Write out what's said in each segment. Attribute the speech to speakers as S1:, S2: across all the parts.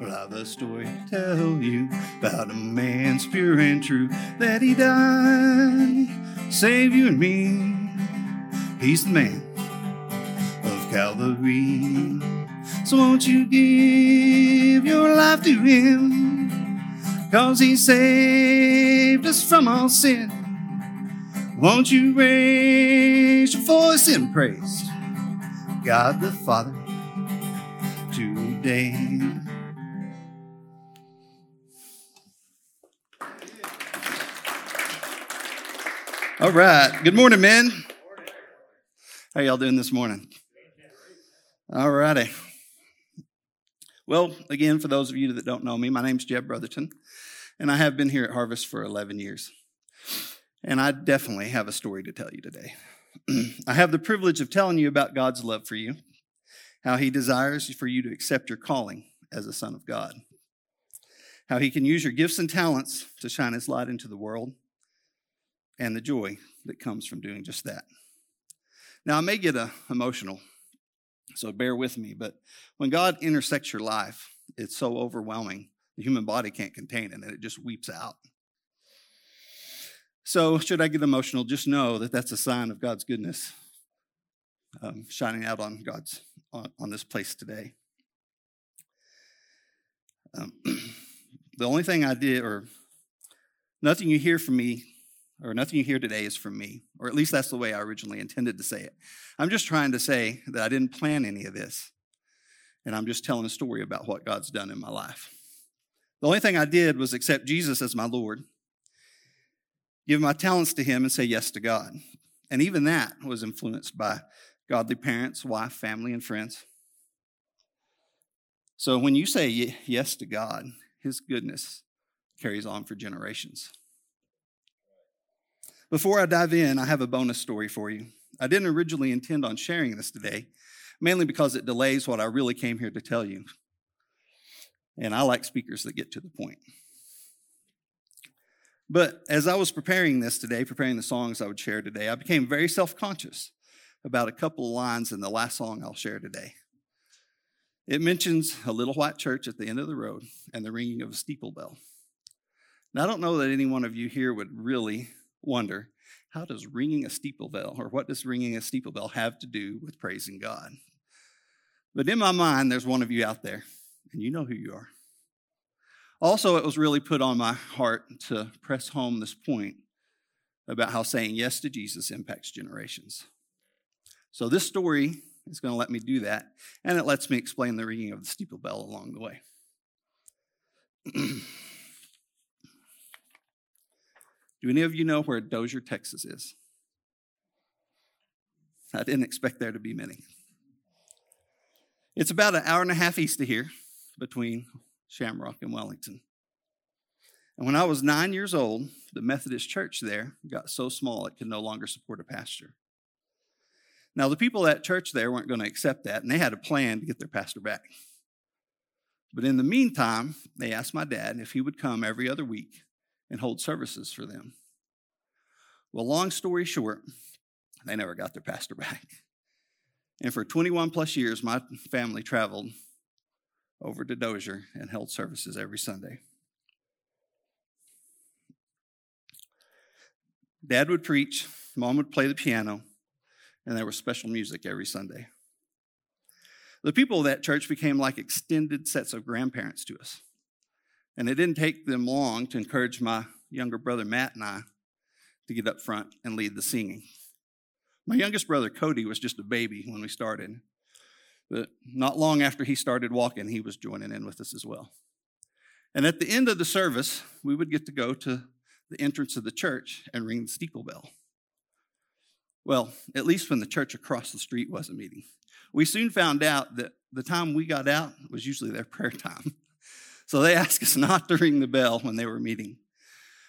S1: Well, I've a story to tell you about a man's pure and true that he died, save you and me. He's the man of Calvary. So won't you give your life to him? Cause he saved us from all sin. Won't you raise your voice in praise? God the Father today. All right. Good morning, men. How y'all doing this morning? All righty. Well, again, for those of you that don't know me, my name's Jeb Brotherton, and I have been here at Harvest for 11 years. And I definitely have a story to tell you today. I have the privilege of telling you about God's love for you, how He desires for you to accept your calling as a son of God, how He can use your gifts and talents to shine His light into the world, and the joy that comes from doing just that. Now, I may get uh, emotional, so bear with me, but when God intersects your life, it's so overwhelming. The human body can't contain it, and it just weeps out. So, should I get emotional, just know that that's a sign of God's goodness um, shining out on God's on, on this place today. Um, the only thing I did, or nothing you hear from me or nothing you hear today is from me, or at least that's the way I originally intended to say it. I'm just trying to say that I didn't plan any of this, and I'm just telling a story about what God's done in my life. The only thing I did was accept Jesus as my Lord, give my talents to Him, and say yes to God. And even that was influenced by godly parents, wife, family, and friends. So when you say yes to God, His goodness carries on for generations. Before I dive in, I have a bonus story for you. I didn't originally intend on sharing this today, mainly because it delays what I really came here to tell you. And I like speakers that get to the point. But as I was preparing this today, preparing the songs I would share today, I became very self conscious about a couple of lines in the last song I'll share today. It mentions a little white church at the end of the road and the ringing of a steeple bell. Now, I don't know that any one of you here would really wonder how does ringing a steeple bell or what does ringing a steeple bell have to do with praising God? But in my mind, there's one of you out there, and you know who you are. Also, it was really put on my heart to press home this point about how saying yes to Jesus impacts generations. So, this story is going to let me do that, and it lets me explain the ringing of the steeple bell along the way. Do any of you know where Dozier, Texas is? I didn't expect there to be many. It's about an hour and a half east of here between Shamrock and Wellington. And when I was nine years old, the Methodist church there got so small it could no longer support a pastor. Now, the people at church there weren't going to accept that, and they had a plan to get their pastor back. But in the meantime, they asked my dad if he would come every other week and hold services for them. Well, long story short, they never got their pastor back. And for 21 plus years, my family traveled over to Dozier and held services every Sunday. Dad would preach, mom would play the piano, and there was special music every Sunday. The people of that church became like extended sets of grandparents to us. And it didn't take them long to encourage my younger brother Matt and I to get up front and lead the singing. My youngest brother Cody was just a baby when we started, but not long after he started walking, he was joining in with us as well. And at the end of the service, we would get to go to the entrance of the church and ring the steeple bell. Well, at least when the church across the street wasn't meeting. We soon found out that the time we got out was usually their prayer time. So they asked us not to ring the bell when they were meeting.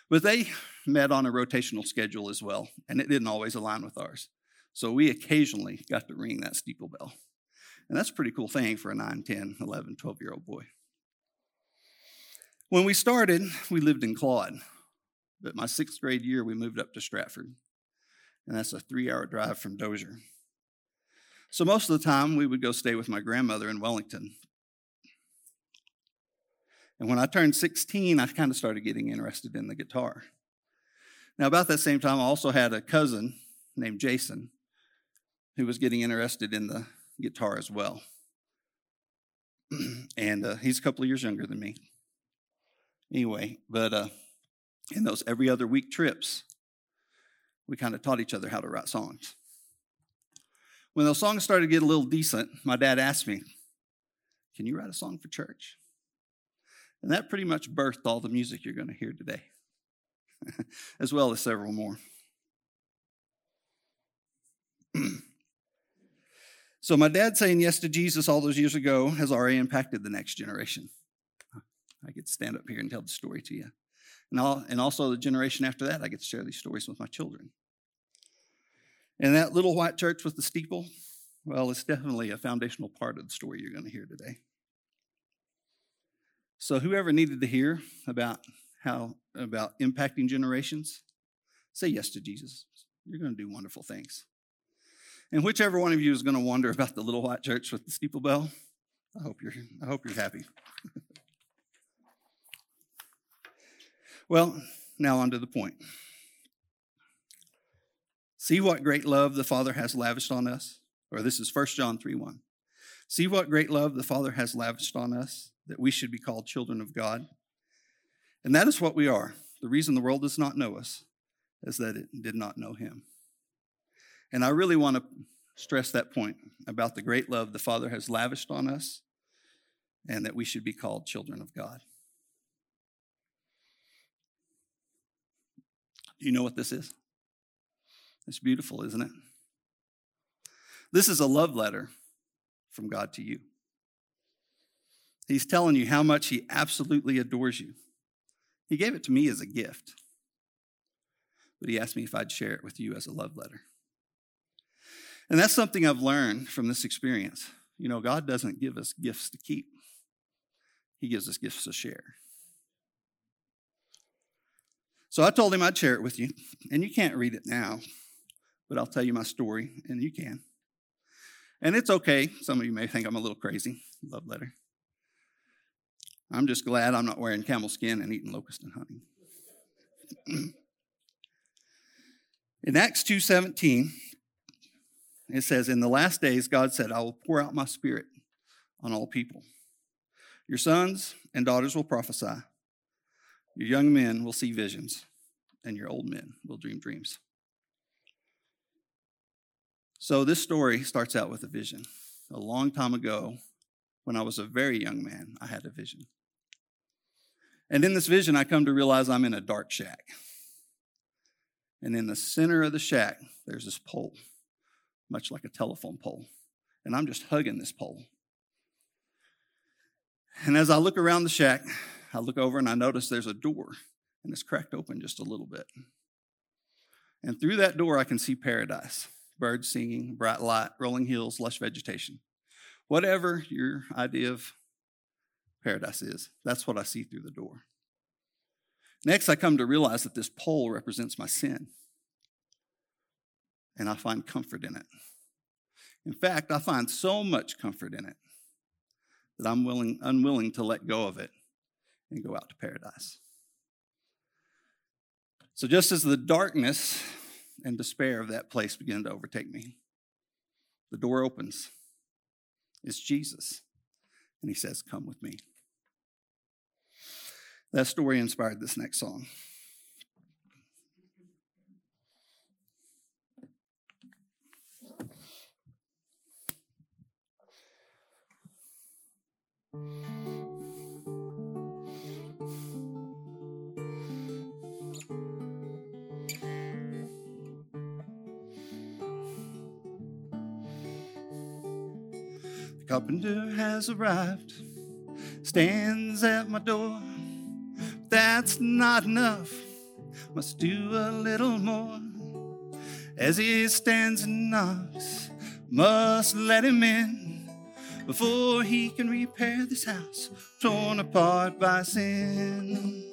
S1: But they met on a rotational schedule as well, and it didn't always align with ours. So we occasionally got to ring that steeple bell. And that's a pretty cool thing for a 9, 10, 11, 12 year old boy. When we started, we lived in Claude. But my sixth grade year, we moved up to Stratford. And that's a three hour drive from Dozier. So most of the time, we would go stay with my grandmother in Wellington. And when I turned 16, I kind of started getting interested in the guitar. Now, about that same time, I also had a cousin named Jason who was getting interested in the guitar as well. and uh, he's a couple of years younger than me. Anyway, but uh, in those every other week trips, we kind of taught each other how to write songs. When those songs started to get a little decent, my dad asked me, Can you write a song for church? And that pretty much birthed all the music you're going to hear today, as well as several more. so, my dad saying yes to Jesus all those years ago has already impacted the next generation. I get to stand up here and tell the story to you. And, and also, the generation after that, I get to share these stories with my children. And that little white church with the steeple, well, it's definitely a foundational part of the story you're going to hear today. So, whoever needed to hear about how about impacting generations, say yes to Jesus. You're going to do wonderful things. And whichever one of you is going to wonder about the little white church with the steeple bell, I hope you're I hope you're happy. well, now on to the point. See what great love the Father has lavished on us. Or this is 1 John 3 1. See what great love the Father has lavished on us, that we should be called children of God. And that is what we are. The reason the world does not know us is that it did not know Him. And I really want to stress that point about the great love the Father has lavished on us and that we should be called children of God. Do you know what this is? It's beautiful, isn't it? This is a love letter from God to you. He's telling you how much He absolutely adores you. He gave it to me as a gift, but He asked me if I'd share it with you as a love letter. And that's something I've learned from this experience. You know, God doesn't give us gifts to keep, He gives us gifts to share. So I told him I'd share it with you, and you can't read it now, but I'll tell you my story, and you can. And it's okay. Some of you may think I'm a little crazy. Love letter. I'm just glad I'm not wearing camel skin and eating locust and honey. In Acts 2:17, it says, In the last days, God said, I will pour out my spirit on all people. Your sons and daughters will prophesy, your young men will see visions, and your old men will dream dreams. So, this story starts out with a vision. A long time ago, when I was a very young man, I had a vision. And in this vision, I come to realize I'm in a dark shack. And in the center of the shack, there's this pole much like a telephone pole. And I'm just hugging this pole. And as I look around the shack, I look over and I notice there's a door, and it's cracked open just a little bit. And through that door, I can see paradise birds singing, bright light, rolling hills, lush vegetation. Whatever your idea of paradise is, that's what I see through the door. Next, I come to realize that this pole represents my sin and I find comfort in it. In fact, I find so much comfort in it that I'm willing, unwilling to let go of it and go out to paradise. So, just as the darkness and despair of that place begin to overtake me, the door opens. It's Jesus. And he says, Come with me. That story inspired this next song. The carpenter has arrived, stands at my door. That's not enough, must do a little more. As he stands and knocks, must let him in before he can repair this house torn apart by sin.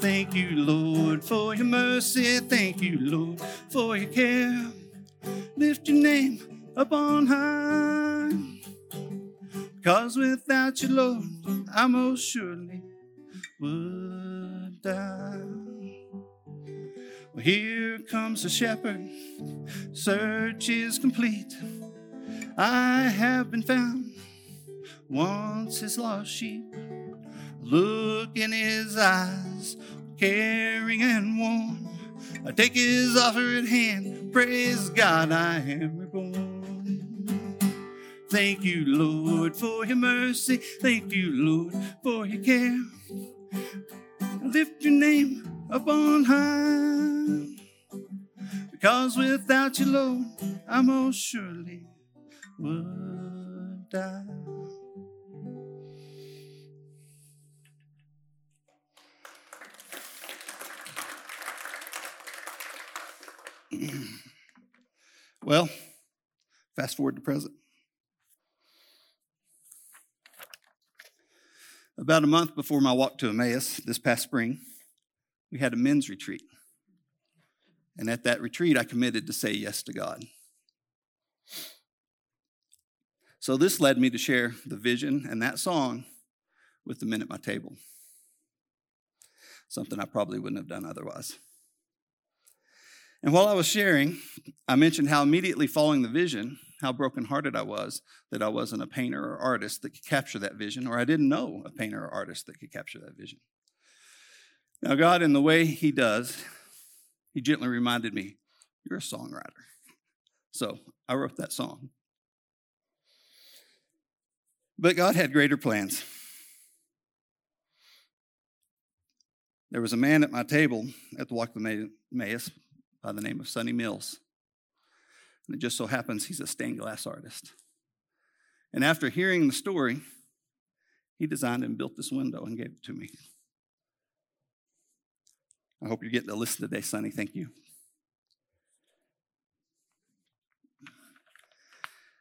S1: Thank you, Lord, for your mercy. Thank you, Lord, for your care. Lift your name up on high. Cause without you, Lord, I most surely would die. Well, here comes the shepherd, search is complete. I have been found, once his lost sheep. Look in his eyes, caring and warm. I take his offered hand, praise God, I am reborn. Thank you, Lord, for your mercy. Thank you, Lord, for your care. Lift your name up on high. Because without you, Lord, I most surely would die. well, fast forward to present. About a month before my walk to Emmaus this past spring, we had a men's retreat. And at that retreat, I committed to say yes to God. So this led me to share the vision and that song with the men at my table. Something I probably wouldn't have done otherwise. And while I was sharing, I mentioned how immediately following the vision, how brokenhearted I was that I wasn't a painter or artist that could capture that vision, or I didn't know a painter or artist that could capture that vision. Now, God, in the way He does, He gently reminded me, You're a songwriter. So I wrote that song. But God had greater plans. There was a man at my table at the Walk of Emmaus by the name of Sonny Mills. And it just so happens he's a stained glass artist. And after hearing the story, he designed and built this window and gave it to me. I hope you're getting to listen today, Sonny. Thank you.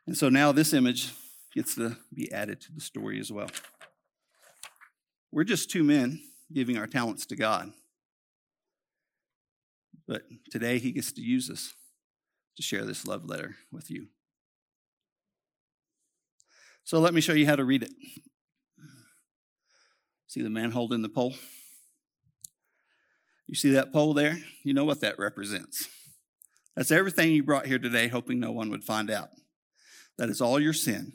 S1: And so now this image gets to be added to the story as well. We're just two men giving our talents to God. But today he gets to use us to share this love letter with you. So let me show you how to read it. See the man holding the pole? You see that pole there? You know what that represents. That's everything you brought here today, hoping no one would find out. That is all your sin.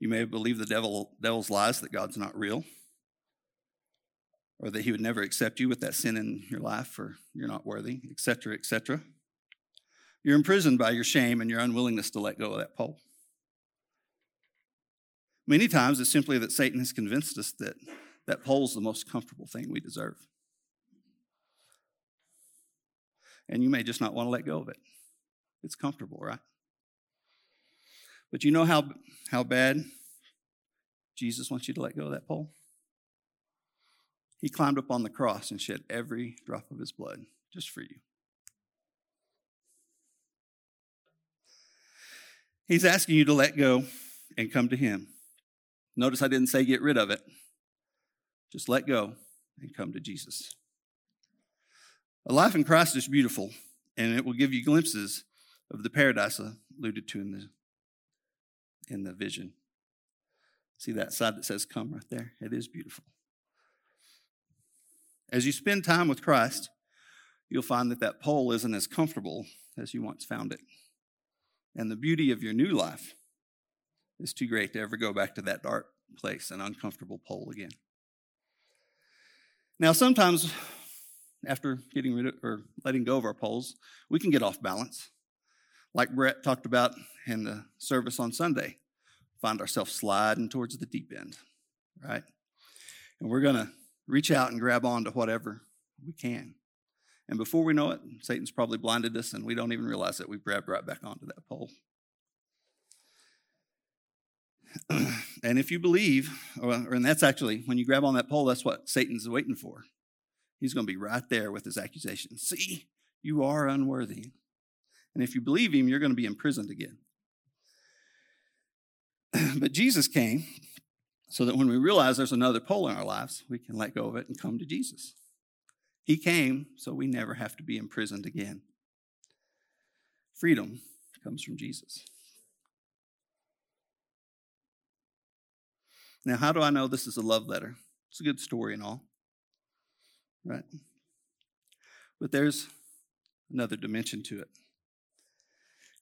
S1: You may believe the devil, devil's lies that God's not real or that he would never accept you with that sin in your life or you're not worthy, etc., etc. You're imprisoned by your shame and your unwillingness to let go of that pole. Many times it's simply that Satan has convinced us that that pole's the most comfortable thing we deserve. And you may just not want to let go of it. It's comfortable, right? But you know how, how bad Jesus wants you to let go of that pole? He climbed up on the cross and shed every drop of his blood just for you. He's asking you to let go and come to him. Notice I didn't say get rid of it. Just let go and come to Jesus. A life in Christ is beautiful, and it will give you glimpses of the paradise alluded to in the, in the vision. See that side that says come right there? It is beautiful. As you spend time with Christ, you'll find that that pole isn't as comfortable as you once found it. And the beauty of your new life is too great to ever go back to that dark place and uncomfortable pole again. Now, sometimes after getting rid of or letting go of our poles, we can get off balance. Like Brett talked about in the service on Sunday, find ourselves sliding towards the deep end, right? And we're going to reach out and grab on to whatever we can. And before we know it, Satan's probably blinded us and we don't even realize that we've grabbed right back onto that pole. and if you believe, or, and that's actually, when you grab on that pole, that's what Satan's waiting for. He's going to be right there with his accusation. See, you are unworthy. And if you believe him, you're going to be imprisoned again. but Jesus came so that when we realize there's another pole in our lives, we can let go of it and come to Jesus. He came so we never have to be imprisoned again. Freedom comes from Jesus. Now, how do I know this is a love letter It's a good story and all, right? But there's another dimension to it.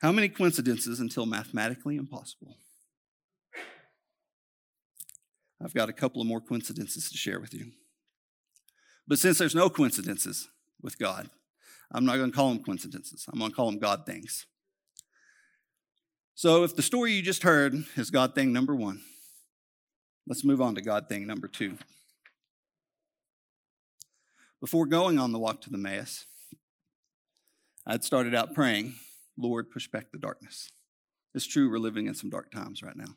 S1: How many coincidences until mathematically impossible? I've got a couple of more coincidences to share with you. But since there's no coincidences with God, I'm not going to call them coincidences. I'm going to call them God things. So if the story you just heard is God thing number one, let's move on to God thing number two. Before going on the walk to the Emmaus, I'd started out praying, Lord, push back the darkness. It's true, we're living in some dark times right now.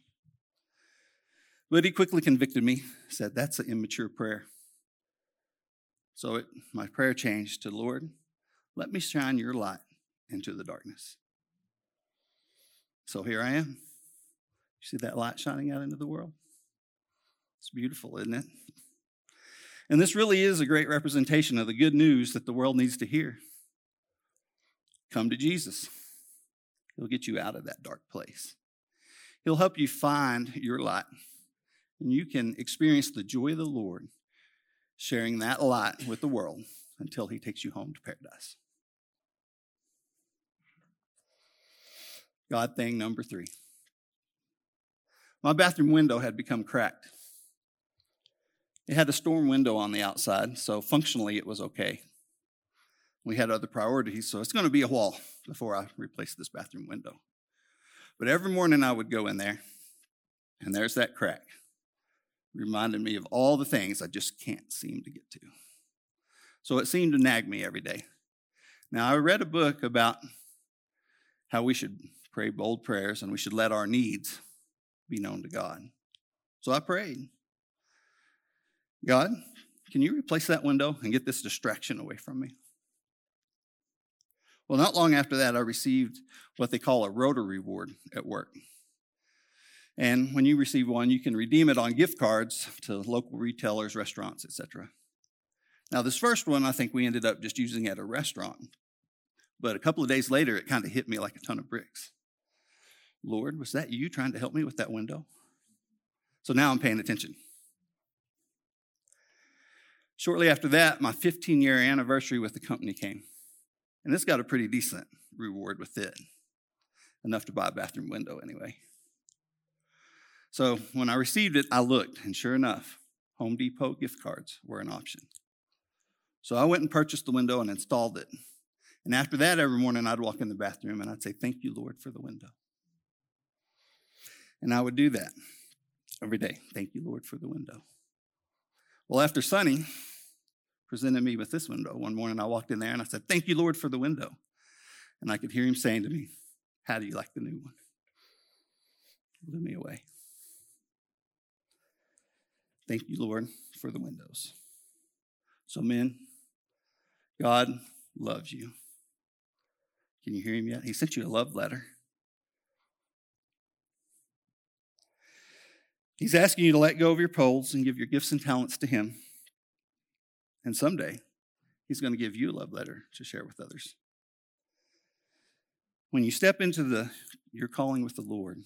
S1: But he quickly convicted me, said, That's an immature prayer. So it, my prayer changed to, Lord, let me shine your light into the darkness. So here I am. You see that light shining out into the world? It's beautiful, isn't it? And this really is a great representation of the good news that the world needs to hear. Come to Jesus. He'll get you out of that dark place. He'll help you find your light. And you can experience the joy of the Lord sharing that light with the world until He takes you home to paradise. God thing number three. My bathroom window had become cracked. It had a storm window on the outside, so functionally it was okay. We had other priorities, so it's going to be a while before I replace this bathroom window. But every morning I would go in there, and there's that crack. Reminded me of all the things I just can't seem to get to. So it seemed to nag me every day. Now, I read a book about how we should pray bold prayers and we should let our needs be known to God. So I prayed God, can you replace that window and get this distraction away from me? Well, not long after that, I received what they call a Rotary reward at work. And when you receive one, you can redeem it on gift cards to local retailers, restaurants, etc. Now, this first one, I think we ended up just using at a restaurant. But a couple of days later, it kind of hit me like a ton of bricks. Lord, was that you trying to help me with that window? So now I'm paying attention. Shortly after that, my 15 year anniversary with the company came. And this got a pretty decent reward with it, enough to buy a bathroom window anyway. So when I received it, I looked, and sure enough, Home Depot gift cards were an option. So I went and purchased the window and installed it. And after that, every morning I'd walk in the bathroom and I'd say, Thank you, Lord, for the window. And I would do that every day. Thank you, Lord, for the window. Well, after Sonny presented me with this window, one morning I walked in there and I said, Thank you, Lord, for the window. And I could hear him saying to me, How do you like the new one? Blew me away. Thank you, Lord, for the windows. So, men, God loves you. Can you hear him yet? He sent you a love letter. He's asking you to let go of your poles and give your gifts and talents to Him. And someday, He's going to give you a love letter to share with others. When you step into the your calling with the Lord,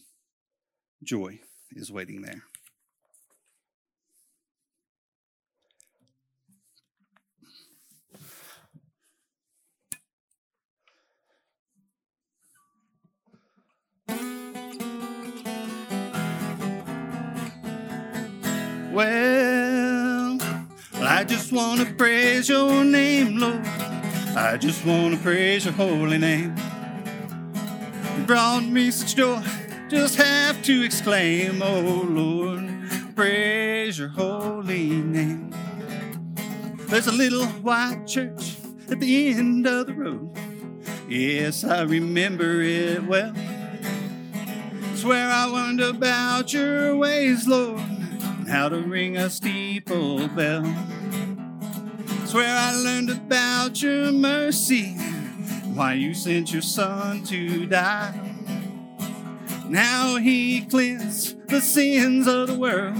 S1: joy is waiting there. Well, I just want to praise your name, Lord. I just want to praise your holy name. You brought me such joy, just have to exclaim, oh Lord, praise your holy name. There's a little white church at the end of the road. Yes, I remember it well. It's where I learned about your ways, Lord and how to ring a steeple bell. It's where I learned about your mercy, why you sent your son to die. Now he cleansed the sins of the world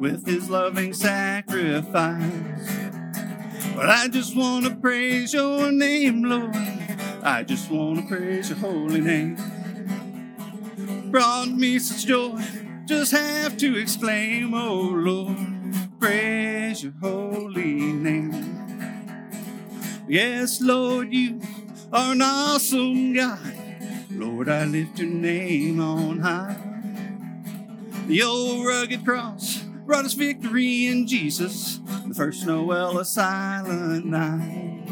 S1: with his loving sacrifice. But I just want to praise your name, Lord. I just want to praise your holy name. Brought me such joy just have to exclaim, Oh Lord, praise. your holy name. Yes, Lord, you are an awesome God. Lord, I lift your name on high. The old rugged cross brought us victory in Jesus, the first Noel, a silent night.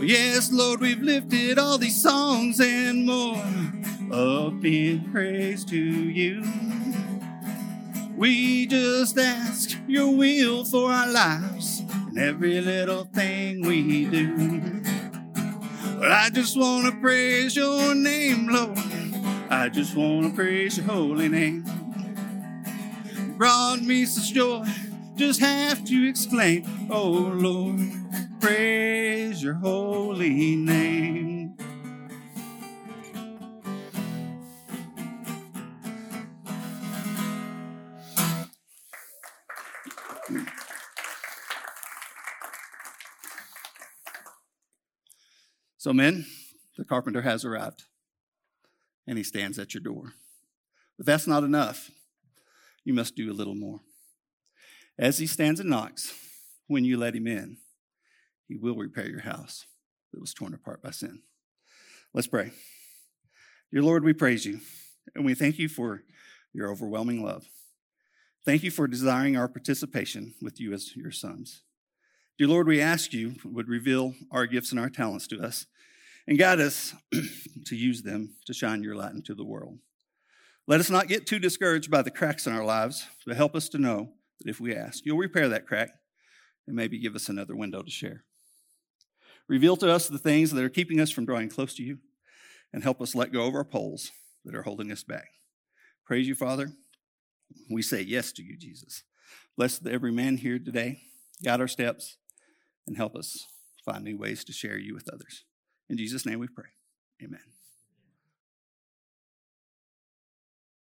S1: Yes, Lord, we've lifted all these songs and more up in praise to you. We just ask your will for our lives and every little thing we do. But I just want to praise your name, Lord. I just want to praise your holy name. Brought me such joy, just have to exclaim, Oh Lord, praise your holy name. So, men, the carpenter has arrived, and he stands at your door. But that's not enough. You must do a little more. As he stands and knocks, when you let him in, he will repair your house that was torn apart by sin. Let's pray. Dear Lord, we praise you, and we thank you for your overwhelming love. Thank you for desiring our participation with you as your sons. Dear Lord, we ask you would reveal our gifts and our talents to us and guide us to use them to shine your light into the world. Let us not get too discouraged by the cracks in our lives, but help us to know that if we ask, you'll repair that crack and maybe give us another window to share. Reveal to us the things that are keeping us from drawing close to you and help us let go of our poles that are holding us back. Praise you, Father. We say yes to you, Jesus. Bless every man here today. Guide our steps and help us find new ways to share you with others. In Jesus' name we pray. Amen.